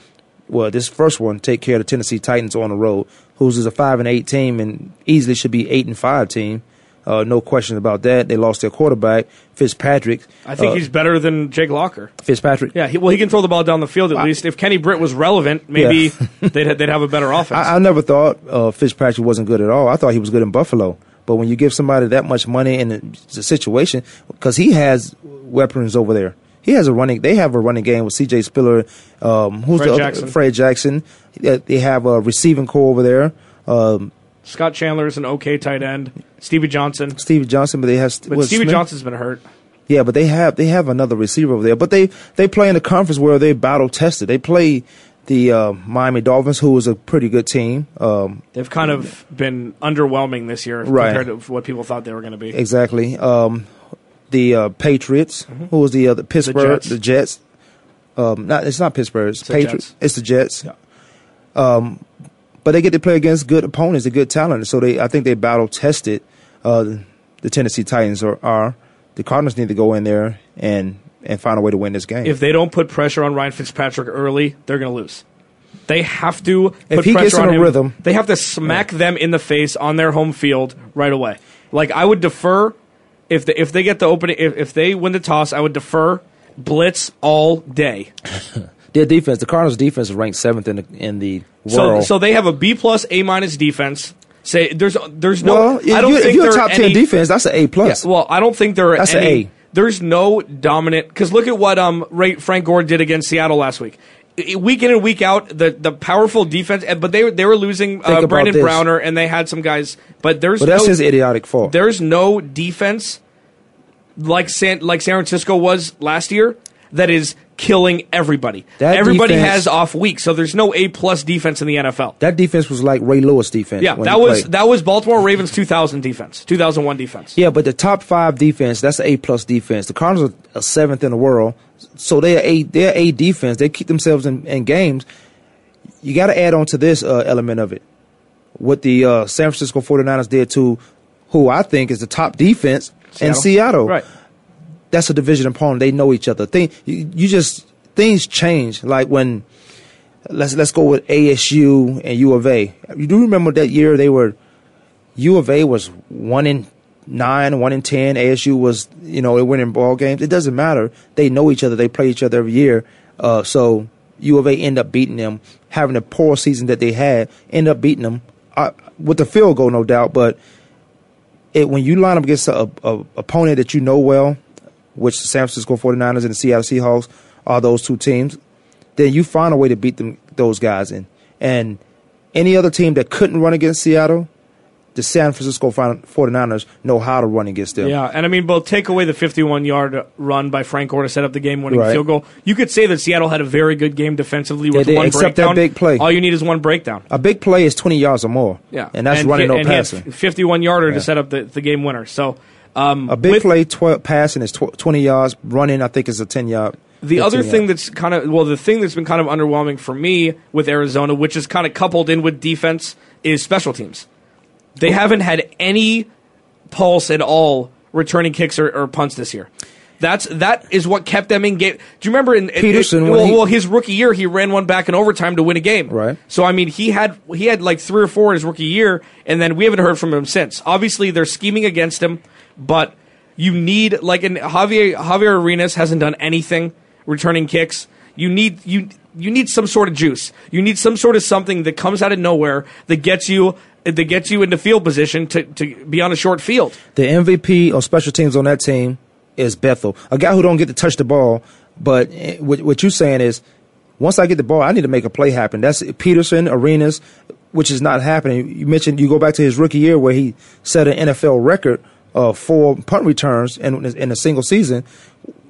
Well, this first one, take care of the Tennessee Titans on the road, who's is a five and eight team and easily should be eight and five team. Uh, no question about that. They lost their quarterback, Fitzpatrick. I think Uh, he's better than Jake Locker. Fitzpatrick. Yeah, he, well, he can throw the ball down the field at least. If Kenny Britt was relevant, maybe they'd they'd have a better offense. I, I never thought uh, Fitzpatrick wasn't good at all. I thought he was good in Buffalo. But when you give somebody that much money in the situation, because he has weapons over there, he has a running. They have a running game with C.J. Spiller, um, who's Fred the Jackson. Other, Fred Jackson. They they have a receiving core over there. Um, Scott Chandler is an okay tight end. Stevie Johnson, Stevie Johnson, but they have but was Stevie Smith? Johnson's been hurt. Yeah, but they have they have another receiver over there. But they they play in a conference where they battle tested. They play the uh, Miami Dolphins, who is a pretty good team. Um, They've kind of been underwhelming this year Right. compared to what people thought they were going to be. Exactly. Um, the uh, Patriots. Who was the other Pittsburgh? Jets. The Jets. Um, not it's not Pittsburgh. It's, It's the Patriots. Jets. It's the Jets. Yeah. But they get to play against good opponents, a good talent. So they, I think they battle tested. Uh, the Tennessee Titans are, are. The Cardinals need to go in there and and find a way to win this game. If they don't put pressure on Ryan Fitzpatrick early, they're going to lose. They have to If he pressure gets in on a him. rhythm- They have to smack them in the face on their home field right away. Like I would defer if the, if they get the opening if, if they win the toss, I would defer blitz all day. Their defense, the Cardinals' defense is ranked seventh in the in the So world. so they have a B plus A minus defense. Say there's there's no well, if, I don't you, if think you're a top ten any- defense, that's an A plus. Yeah, well, I don't think there are That's an. A. There's no dominant because look at what um Ray, Frank Gore did against Seattle last week. Week in and week out, the, the powerful defense, but they were- they were losing uh, Brandon this. Browner, and they had some guys. But there's but that's no, his idiotic fault. there's no defense like San like San Francisco was last year that is killing everybody. That everybody defense- has off weeks, so there's no A plus defense in the NFL. That defense was like Ray Lewis defense. Yeah, that was played. that was Baltimore Ravens 2000 defense, 2001 defense. Yeah, but the top five defense, that's A plus defense. The Cardinals are seventh in the world, so they're a they're a defense. They keep themselves in, in games. You got to add on to this uh, element of it. What the uh, San Francisco 49ers did to who I think is the top defense in Seattle. Right. That's a division opponent. They know each other. Thing you, you just things change. Like when let's let's go with ASU and U of A. You do remember that year they were U of A was one in nine, one in ten. ASU was, you know, it winning ball games. It doesn't matter. They know each other. They play each other every year. Uh, so U of A end up beating them, having a poor season that they had, end up beating them with the field goal, no doubt. But it, when you line up against a, opponent that you know well, which the San Francisco 49ers and the Seattle Seahawks are those two teams, then you find a way to beat them those guys in. And any other team that couldn't run against Seattle, the San Francisco 49ers know how to run against them. Yeah, and I mean, both take away the 51 yard run by Frank Gore to set up the game winning Right. field goal. You could say that Seattle had a very good game defensively with did, one except that breakdown. big play. All you need is one breakdown. A big play is 20 yards or more. Yeah, And that's running he- no and passing. 51 yarder Yeah. to set up the, the game winner. So um, A big with- play, tw- passing is tw- 20 yards. Running, I think, is a 10 yard. The other thing that's kind of well, the thing that's been kind of underwhelming for me with Arizona, which is kind of coupled in with defense, is special teams. They haven't had any pulse at all returning kicks or, or punts this year. That's that is what kept them in game. Do you remember in Peterson, in- well, he- well, his rookie year, he ran one back in overtime to win a game. Right. So I mean, he had he had like three or four in his rookie year, and then we haven't heard from him since. Obviously, they're scheming against him, but you need like in Javier Javier Arenas hasn't done anything returning kicks. You need you you need some sort of juice. You need some sort of something that comes out of nowhere that gets you that gets you into field position to, to be on a short field. The MVP of special teams on that team is Bethel, a guy who don't get to touch the ball. But eh, what, what you're saying is, once I get the ball, I need to make a play happen. That's Peterson, Arenas, which is not happening. You mentioned you go back to his rookie year where he set an NFL record of four punt returns in, in a single season,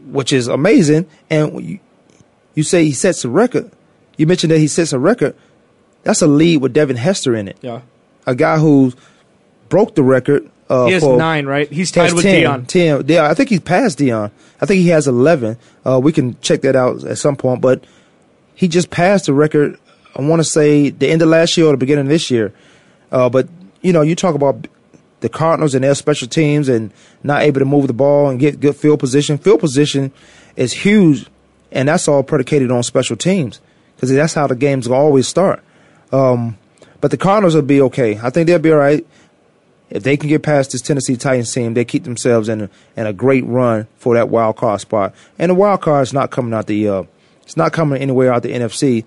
which is amazing. And you, you say he sets a record. You mentioned that he sets a record. That's a lead with Devin Hester in it. Yeah. A guy who broke the record. Uh, He has for- nine, right? He's tied with 10, Deion. 10. Yeah, I think he's passed Deion. I think he has 11. Uh, we can check that out at some point. But he just passed the record, I want to say, the end of last year or the beginning of this year. Uh, but, you know, you talk about the Cardinals and their special teams and not able to move the ball and get good field position. Field position is huge, and that's all predicated on special teams because that's how the games always start. Um, but the Cardinals will be okay. I think they'll be all right. If they can get past this Tennessee Titans team, they keep themselves in a, in a great run for that wild card spot. And the wild card is not coming out the uh, it's not coming anywhere out the NFC.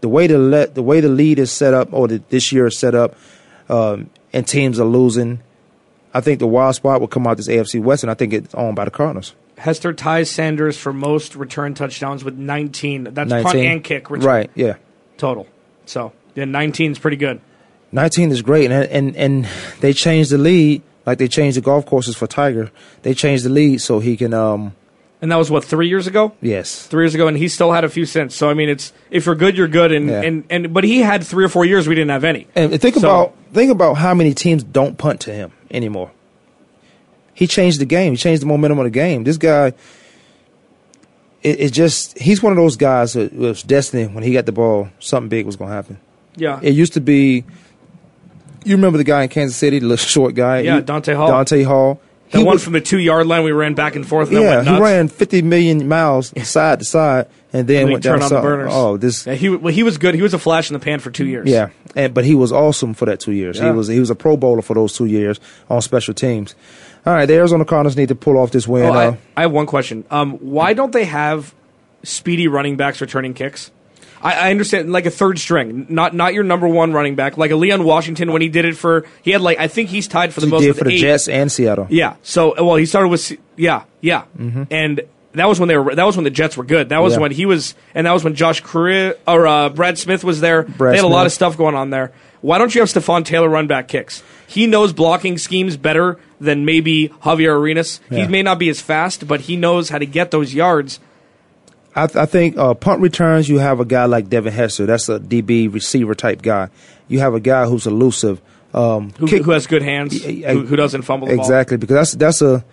The way the let the way the lead is set up, or the, this year is set up, um, and teams are losing. I think the wild spot will come out this AFC West, and I think it's owned by the Cardinals. Hester ties Sanders for most return touchdowns with 19. That's punt and kick return Right? Yeah. total. So yeah, 19 is pretty good. 19 is great, and and and they changed the lead like they changed the golf courses for Tiger. They changed the lead so he can. um And that was what three years ago. Yes, Three years ago, and he still had a few cents. So I mean, it's if you're good, you're good, and Yeah. and, and but he had three or four years we didn't have any. and think So- about think about how many teams don't punt to him anymore. He changed the game. He changed the momentum of the game. This guy, it, it just he's one of those guys that was destined When he got the ball, something big was going to happen. Yeah, It used to be. You remember the guy in Kansas City, the little short guy? Yeah, Dante Hall. Dante Hall. The one from the two yard line we ran back and forth. And yeah, went he ran 50 million miles side to side, and then And he went down turned on the burners. Oh, this Yeah, he well, he was good. He was a flash in the pan for two years. Yeah, and but he was awesome for that two years. Yeah. He was he was a Pro Bowler for those two years on special teams. All right, the Arizona Cardinals need to pull off this win. Oh, uh, I, I have one question. Um, why don't they have speedy running backs returning kicks? I, I understand, like a third string, not not your number one running back, like a Leon Washington when he did it for. He had like I think he's tied for the he most did for the eight. Jets and Seattle. Yeah. So well, he started with yeah, yeah, and that was when they were. That was when the Jets were good. That was Mm-hmm. Yeah. when he was, and that was when Josh Correa or uh, Brad Smith was there. Brad they had a lot of stuff going on there. Why don't you have Stepfan Taylor run back kicks? He knows blocking schemes better than maybe Javier Arenas. Yeah. He may not be as fast, but he knows how to get those yards. I, th- I think uh, punt returns. You have a guy like Devin Hester. That's a DB receiver type guy. You have a guy who's elusive. Um, Who, kick- who has good hands? Yeah, Who, who doesn't fumble the ball? exactly because that's that's a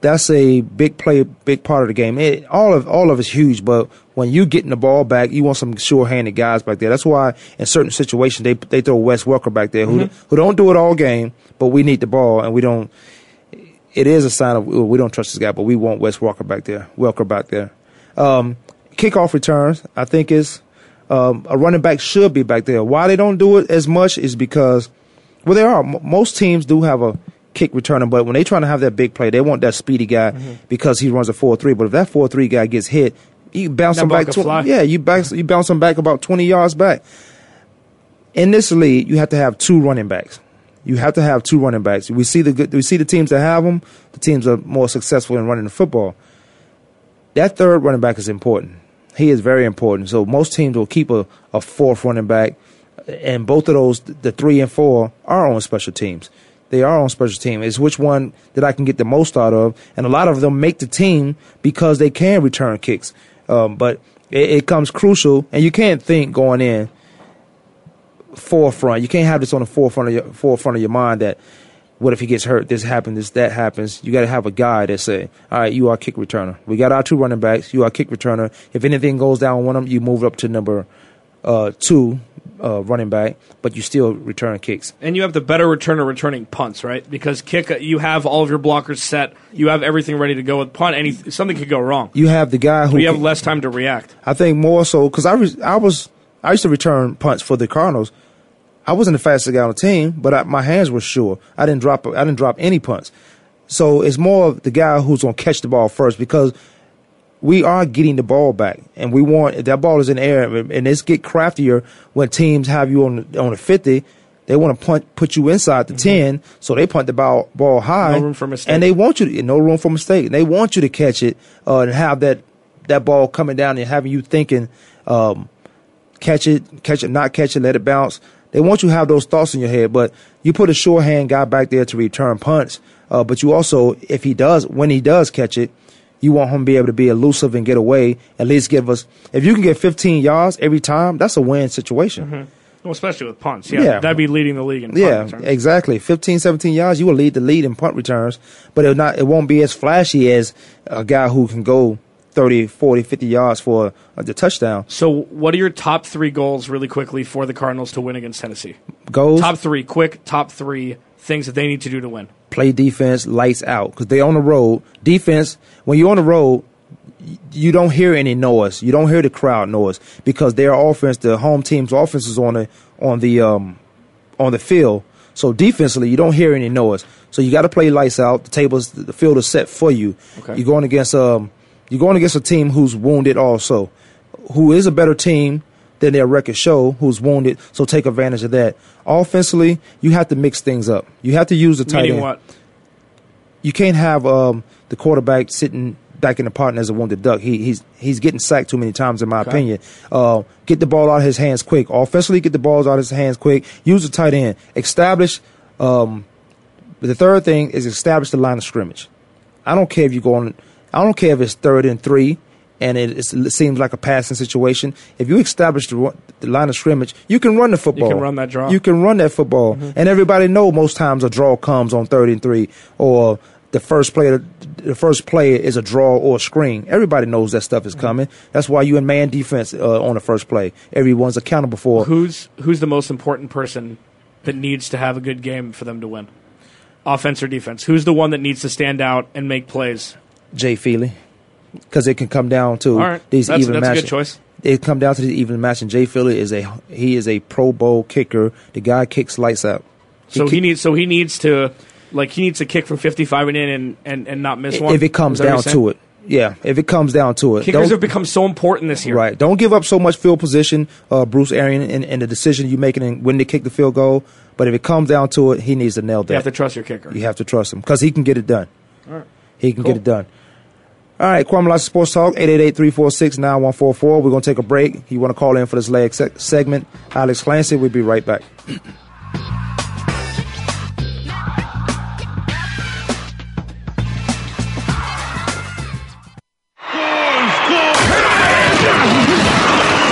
that's a big play, big part of the game. It, all of all of it's huge, but when you getting the ball back, you want some sure-handed guys back there. That's why in certain situations they they throw Wes Welker back there, who Mm-hmm. who don't do it all game, but we need the ball and we don't. It is a sign of we don't trust this guy, but we want Wes Walker back there, Welker back there. Um, kickoff returns, I think is um, a running back should be back there. Why they don't do it as much is because Well, there are. M- Most teams do have a kick returner, but when they trying to have that big play, they want that speedy guy Mm-hmm. because he runs a four three. But if that four three guy gets hit, you bounce That him back. tw- yeah, you bounce you bounce him back about twenty yards back. In this league, you have to have two running backs. You have to have two running backs. We see the good, we see the teams that have them. The teams are more successful in running the football. That third running back is important. He is very important. So most teams will keep a, a fourth running back, and both of those, the three and four, are on special teams. They are on special team. It's which one that I can get the most out of, and a lot of them make the team because they can return kicks. Um, but it, it comes crucial, and you can't think going in forefront. You can't have this on the forefront of your forefront of your mind that what if he gets hurt? This happens. This that happens. You got to have a guy that say, "All right, you are kick returner. We got our two running backs. You are kick returner. If anything goes down one of them, you move up to number uh, two uh, running back, but you still return kicks. And you have the better returner returning punts, right? Because kick, you have all of your blockers set. You have everything ready to go with punt. Any something could go wrong. You have the guy who you have can- less time to react. I think more so because I, re- I was I used to return punts for the Cardinals. I wasn't the fastest guy on the team, but I, my hands were sure. I didn't drop I didn't drop any punts. So it's more of the guy who's going to catch the ball first because we are getting the ball back, and we want if that ball is in the air, and it's get craftier when teams have you on the, on the fifty. They want to punt, put you inside the ten, so they punt the ball ball high. Mm-hmm. No room for mistake. and they want you to no room for mistake. They want you to catch it uh, and have that that ball coming down and having you thinking, um, catch it, catch it, not catch it, let it bounce. They want you to have those thoughts in your head, but you put a sure hand guy back there to return punts. Uh, but you also, if he does, when he does catch it, you want him to be able to be elusive and get away. At least give us, if you can get 15 yards every time, that's a win situation. Well, especially with punts. Yeah, Yeah. that'd be leading the league in punt Yeah, returns. exactly. 15, 17 yards, you will lead the lead in punt returns, but it not it won't be as flashy as a guy who can go 30, 40, 50 yards for uh, the touchdown. So, what are your top three goals, really quickly, for the Cardinals to win against Tennessee? Goals, Top three, quick. Top three things that they need to do to win. play defense, lights out, because they on the road. Defense, when you're on the road, you don't hear any noise. You don't hear the crowd noise because their offense, the home team's offense is on the on the um, on the field. So defensively, you don't hear any noise. So you got to play lights out. The tables, the field is set for you. Okay. You're going against um, you're going against a team who's wounded also, who is a better team than their record show, who's wounded. So take advantage of that. Offensively, you have to mix things up. You have to use the tight Meaning end what? you can't have um, the quarterback sitting back in the pocket as a wounded duck. He, he's he's getting sacked too many times, in my opinion. Uh, get the ball out of his hands quick. Offensively, get the balls out of his hands quick. Use the tight end. Establish. Um, the third thing is establish the line of scrimmage. I don't care if you're going. I don't care if it's third and three, and it, it seems like a passing situation. If you establish the, the line of scrimmage, you can run the football. You can run that draw. You can run that football, and everybody know most times a draw comes on third and three, or the first play. The first play is a draw or a screen. Everybody knows that stuff is coming. That's why you in man defense uh, on the first play. Everyone's accountable for. Who's who's the most important person that needs to have a good game for them to win? Offense or defense? Who's the one that needs to stand out and make plays? Jay Feely, because it can come down to All right, these that's, even that's a matches. good choice. It come down to the even match, and Jay Feely is a he is a Pro Bowl kicker. The guy kicks lights out. So he needs so he needs to like he needs to kick from fifty five and in and, and, and not miss one. if it comes down what you're saying? to it. Yeah, if it comes down to it, Kickers Don't- have become so important this year. right. Don't give up so much field position, uh, Bruce Arian, and, and the decision you're making and when to kick the field goal. But if it comes down to it, he needs to nail that. You have to trust your kicker. You have to trust him because he can get it done. He can Cool. get it done. All right, Kwamie Lassiter Sports Talk, 888-346-9144. We're going to take a break. You want to call in for this leg se- segment, Alex Clancy. We'll be right back.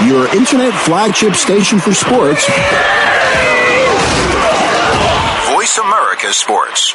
Your internet flagship station for sports. Voice America Sports.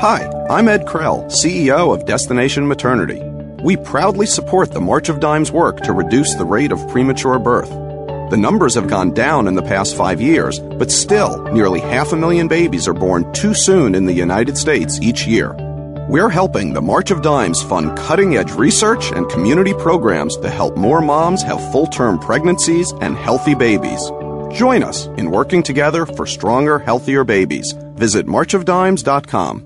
Hi, I'm Ed Krell, CEO of Destination Maternity. We proudly support the March of Dimes work to reduce the rate of premature birth. The numbers have gone down in the past five years, but still, nearly half a million babies are born too soon in the United States each year. We're helping the March of Dimes fund cutting edge research and community programs to help more moms have full term pregnancies and healthy babies. Join us in working together for stronger, healthier babies. Visit marchofdimes.com.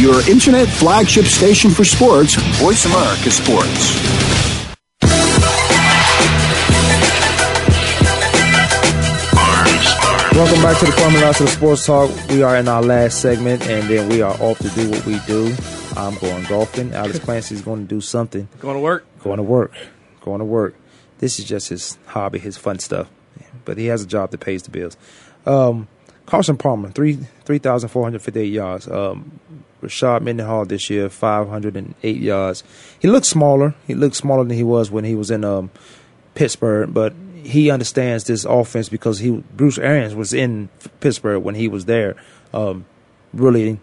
Your internet flagship station for sports, Voice America Sports. Welcome back to the Kwamie Lassiter Sports Talk. We are in our last segment, and then we are off to do what we do. I'm going golfing. Alex Clancy's going to do something. Going to work. Going to work. Going to work. This is just his hobby, his fun stuff. But he has a job that pays the bills. Um, Carson Palmer, three three thousand four hundred fifty eight yards. Um, Rashard Mendenhall this year, five hundred and eight yards. He looks smaller. He looks smaller than he was when he was in um, Pittsburgh, but he understands this offense because he Bruce Arians was in Pittsburgh when he was there. Um, really,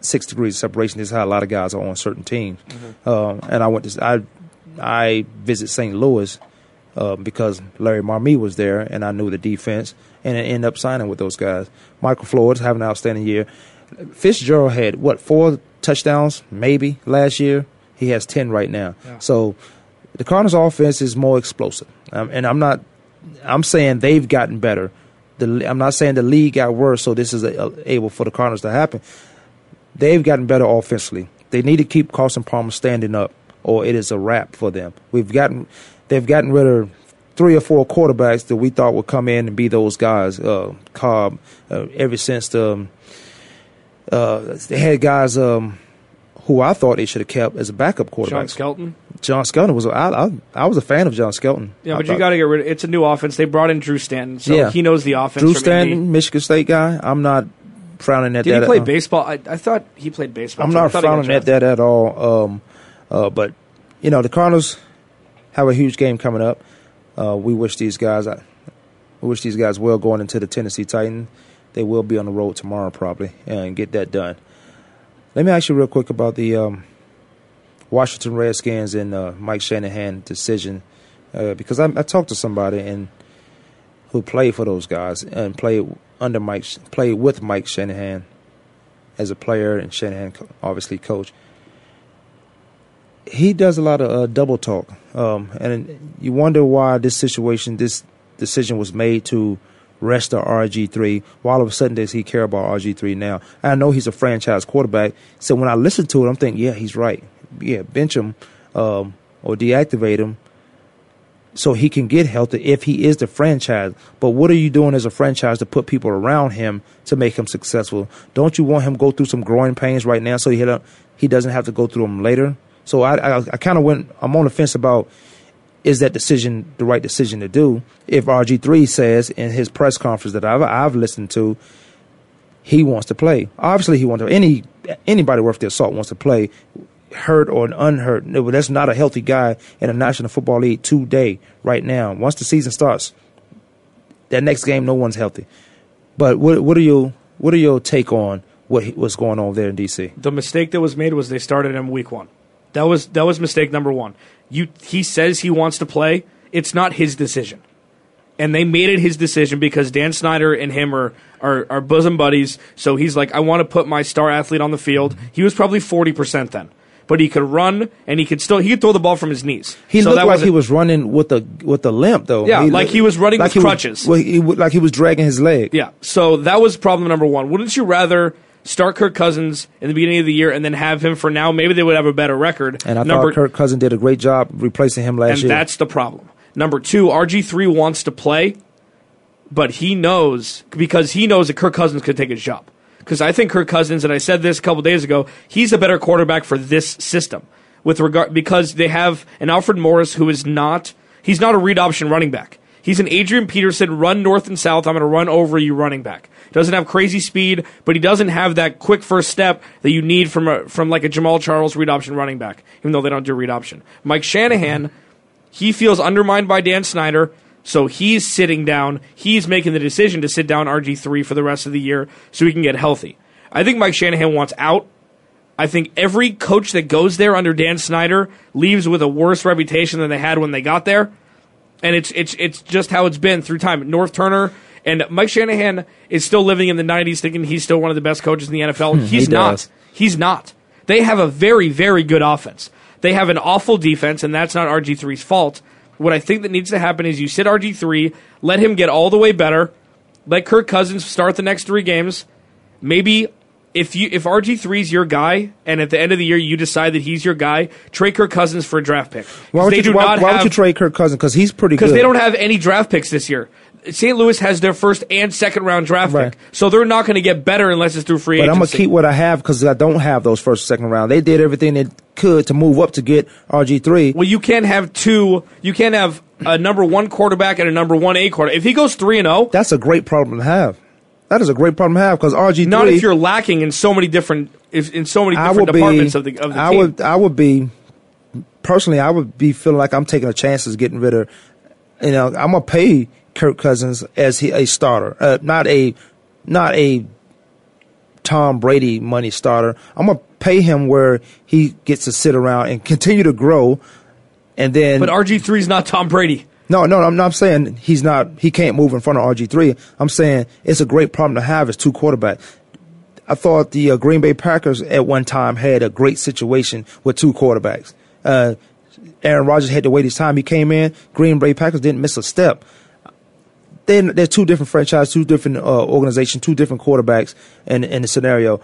six degrees separation is how a lot of guys are on certain teams. Mm-hmm. Um, and I went to I I visit St. Louis uh, because Larry Marmie was there, and I knew the defense, and I ended up signing with those guys. Michael Flores having an outstanding year. Fitzgerald had what four touchdowns maybe last year. He has ten right now. Yeah. So the Cardinals' offense is more explosive, um, and I'm not. I'm saying they've gotten better. The, I'm not saying the league got worse, so this is a, a, able for the Cardinals to happen. They've gotten better offensively. They need to keep Carson Palmer standing up, or it is a wrap for them. We've gotten, they've gotten rid of three or four quarterbacks that we thought would come in and be those guys. Uh, Kolb, uh, ever since the, um, uh, they had guys. Um, who I thought they should have kept as a backup quarterback. John Skelton. John Skelton was I, I, I was a fan of John Skelton. Yeah, I but you got to get rid. of It's a new offense. They brought in Drew Stanton, so yeah. he knows the offense. Drew Stanton, Michigan State guy. I'm not frowning at Did that. Did he play uh, baseball? I, I, thought he played baseball. I'm not frowning at that at all. Um, uh, but you know the Cardinals have a huge game coming up. Uh, we wish these guys. I, we wish these guys well going into the Tennessee Titans. They will be on the road tomorrow probably and get that done. Let me ask you real quick about the. Um, Washington Redskins and uh, Mike Shanahan decision uh, because I, I, talked to somebody and who played for those guys and played under Mike, played with Mike Shanahan as a player and Shanahan obviously coach. He does a lot of uh, double talk, um, and you wonder why this situation, this decision was made to rest the RG three. Why all of a sudden does he care about RG three now? I know he's a franchise quarterback, so when I listen to it, I'm thinking, yeah, he's right yeah, bench him um, or deactivate him so he can get healthy if he is the franchise. But what are you doing as a franchise to put people around him to make him successful? Don't you want him go through some growing pains right now so he he doesn't have to go through them later? So I I, I kind of went. I'm on the fence about is that decision the right decision to do? If RG three says in his press conference that I've I've listened to, he wants to play. Obviously, he wants to. Any anybody worth their salt wants to play hurt or unhurt. That's not a healthy guy in the National Football League today, right now. Once the season starts, that next game, no one's healthy. But what what are your what are your take on what what's going on there in DC? The mistake that was made was they started him week one. That was that was mistake number one. You he says he wants to play. It's not his decision. And they made it his decision because Dan Snyder and him are, are, are bosom buddies. So he's like, I want to put my star athlete on the field. He was probably 40% then but he could run and he could still he could throw the ball from his knees. He so looked like he was running with a with a limp though. Yeah, he like he was running like with crutches. Was, well, he, like he was dragging his leg. Yeah, so that was problem number one. Wouldn't you rather start Kirk Cousins in the beginning of the year and then have him for now. Maybe they would have a better record. And I Number- thought Kirk Cousins did a great job replacing him last and year. that's the problem. Number two, RG3 wants to play, but he knows because he knows that Kirk Cousins could take his job. Because I think Kirk Cousins, and I said this a couple days ago, he's a better quarterback for this system. With regard because they have an Alfred Morris who is not he's not a read option running back. He's an Adrian Peterson run north and south. I'm going to run over you running back. Doesn't have crazy speed, but he doesn't have that quick first step that you need from a, from like a Jamaal Charles read option running back. Even though they don't do read option. Mike Shanahan he feels undermined by Dan Snyder, so he's sitting down. He's making the decision to sit down RG3 for the rest of the year so he can get healthy. I think Mike Shanahan wants out. I think every coach that goes there under Dan Snyder leaves with a worse reputation than they had when they got there. And it's it's it's just how it's been through time. Norv Turner and Mike Shanahan is still living in the 90s thinking he's still one of the best coaches in the NFL. Hmm, he's he not. He's not. They have a very, very good offense. They have an awful defense, and that's not RG3's fault. What I think that needs to happen is you sit RG3, let him get all the way better, let Kirk Cousins start the next three games. Maybe if you if RG3 is your guy, and at the end of the year you decide that he's your guy, trade Kirk Cousins for a draft pick. why would you, do why, not why would have- you trade Kirk Cousins? Because he's pretty good. because they don't have any draft picks this year. St. Louis has their first and second round draft Right. pick, so they're not going to get better unless it's through free agency. But I'm gonna keep what I have because I don't have those first second round. They did everything they could to move up to get RG three. Well, you can't have two. You can't have a number one quarterback and a number one A quarterback. If he goes three and zero, That's a great problem to have. That is a great problem to have because RG three. not if you're lacking in so many different if, in so many different would be. departments of the of the I team. would. I would be. Personally, I would be feeling like I'm taking a chance of getting rid of. You know, I'm gonna pay Kirk Cousins as he a starter, uh, not a, not a. Tom Brady money starter. I'm gonna pay him where he gets to sit around and continue to grow, and then. but RG three is not Tom Brady. No, no, I'm not saying he's not. He can't move in front of RG three. I'm saying it's a great problem to have as two quarterbacks. I thought the uh, Green Bay Packers at one time had a great situation with two quarterbacks. Uh, Aaron Rodgers had to wait his time. He came in. Green Bay Packers didn't miss a step. Then they're two different franchises, two different uh, organizations, two different quarterbacks in in the scenario.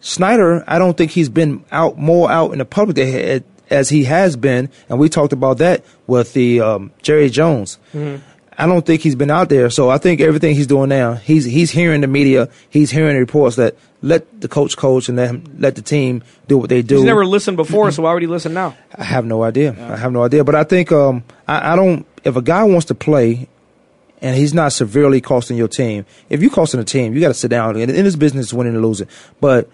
Snyder, I don't think he's been out more out in the public that- as he has been, and we talked about that with the um, Jerry Jones. I don't think he's been out there, so I think everything he's doing now, he's he's hearing the media, he's hearing the reports that let the coach coach and let him, let the team do what they do. He's never listened before, so why would he listen now? I have no idea. I have no idea. But I think um, I, I don't. If a guy wants to play, and he's not severely costing your team, if you're costing a team, you got to sit down. And in this business, winning and losing. But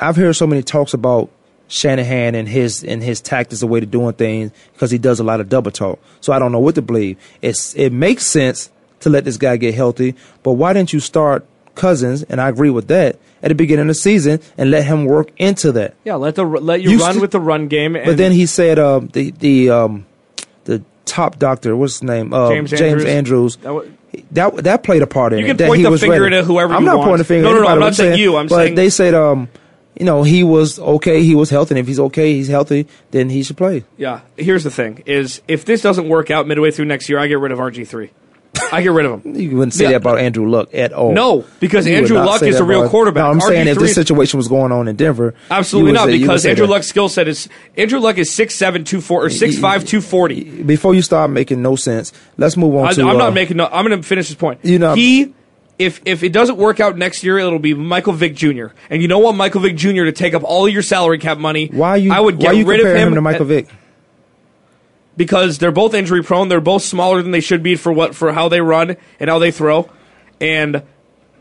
I've heard so many talks about Shanahan and his and his tactics, the way to doing things, because he does a lot of double talk. So I don't know what to believe. It's it makes sense to let this guy get healthy, but why didn't you start Cousins? And I agree with that at the beginning of the season and let him work into that. Yeah, let the let you, You run st- with the run game. And But then he said, uh, the the um, the top doctor, what's his name? Uh, James James, Andrews. Andrews. That wa- That that played a part in You it. can that point he the was finger ready. at whoever I'm you not want. pointing the finger. No, at no, no. I'm not saying you. I'm but saying- they said, um, you know, he was okay. He was healthy. And if he's okay, he's healthy. Then he should play. yeah. Here's the thing: is if this doesn't work out midway through next year, I get rid of RG three. I get rid of him. You wouldn't say Yeah. that about Andrew Luck at all. No, because You Andrew Luck is a real about- quarterback. No, I'm saying if this situation was going on in Denver, Absolutely not, say- because Andrew. Luck's skill set is Andrew Luck is six seven two four or six five two forty. Before you start making no sense, let's move on I, to. I'm uh, not making. No, I'm going to finish this point. You know- he. If, if it doesn't work out next year, it'll be Michael Vick Jr. And you don't want Michael Vick Jr. to take up all your salary cap money. Why you? I would get rid of him, him to Michael Vick? because they're both injury prone. They're both smaller than they should be for what for how they run and how they throw. And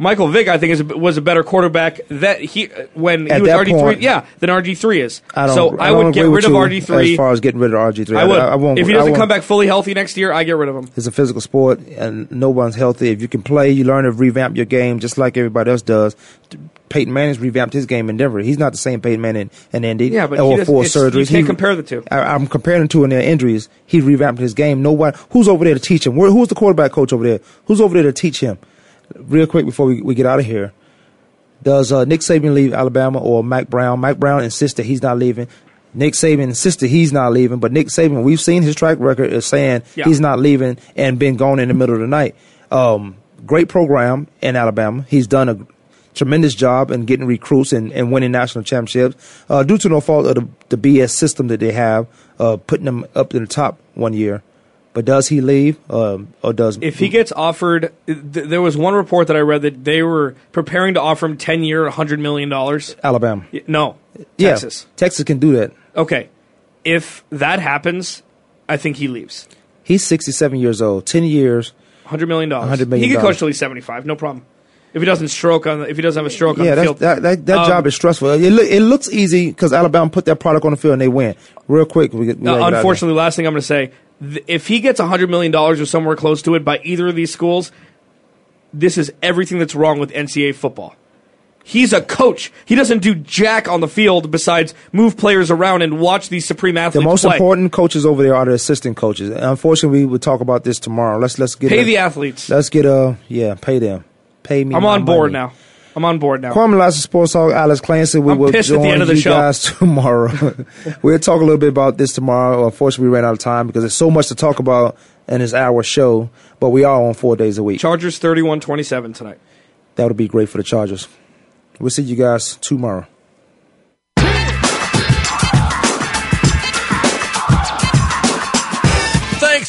Michael Vick, I think, is a, was a better quarterback that he uh, when he At was that RG three. yeah, than RG three is. I don't. so I, I, don't would get rid of RG three. as far as getting rid of RG three. I would. I, won't. if he doesn't come back fully healthy next year, I get rid of him. It's a physical sport, and no one's healthy. If you can play, you learn to revamp your game just like everybody else does. Peyton Manning's revamped his game in Denver. He's not the same Peyton Manning in Indy. Yeah, but he or four it's- you surgeries. can't compare the two. I, I'm comparing to in their injuries. He revamped his game. Nobody who's over there to teach him. Where, who's the quarterback coach over there? Who's over there to teach him? Real quick before we, we get out of here, does uh, Nick Saban leave Alabama or Mack Brown? Mack Brown insists that he's not leaving. Nick Saban insisted he's not leaving, but Nick Saban, we've seen his track record is saying Yeah. he's not leaving and been gone in the middle of the night. Um, great program in Alabama. He's done a tremendous job in getting recruits and, and winning national championships uh, due to no fault of the, the BS system that they have, uh, putting them up in the top one year. But does he leave, um, or does If he gets offered, th- there was one report that I read that they were preparing to offer him ten year, hundred million dollars. Alabama? No, Yeah, Texas. Texas can do that. Okay, if that happens, I think he leaves. He's 67 years old. 10 years. Hundred million dollars. $100 million. He can coach till he's seventy five. No problem. If he doesn't stroke on, the, if he doesn't have a stroke on Yeah, the that's, field, that that, that Um, job is stressful. It, it looks easy because Alabama put their product on the field and they win real quick. We, get- we Now, gotta get out of there. unfortunately, last thing I'm going to say, th- if he gets $100 million or somewhere close to it by either of these schools, this is everything that's wrong with NCAA football. He's a coach. He doesn't do jack on the field besides move players around and watch these supreme athletes. the most play. important coaches over there are the assistant coaches. Unfortunately, we will talk about this tomorrow. Let's let's get Pay a- the athletes. Let's get a yeah, pay them, pay me. I'm on board money. now. I'm on board now. Kwamie Lassiter Sports Talk, Alex Clancy. We I'm will join the end of the you show. guys tomorrow. we'll talk a little bit about this tomorrow. Unfortunately, we ran out of time because there's so much to talk about in this hour show. But we are on four days a week. Chargers 31-27 tonight. That would be great for the Chargers. We'll see you guys tomorrow.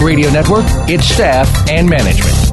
Radio Network, its staff, and management.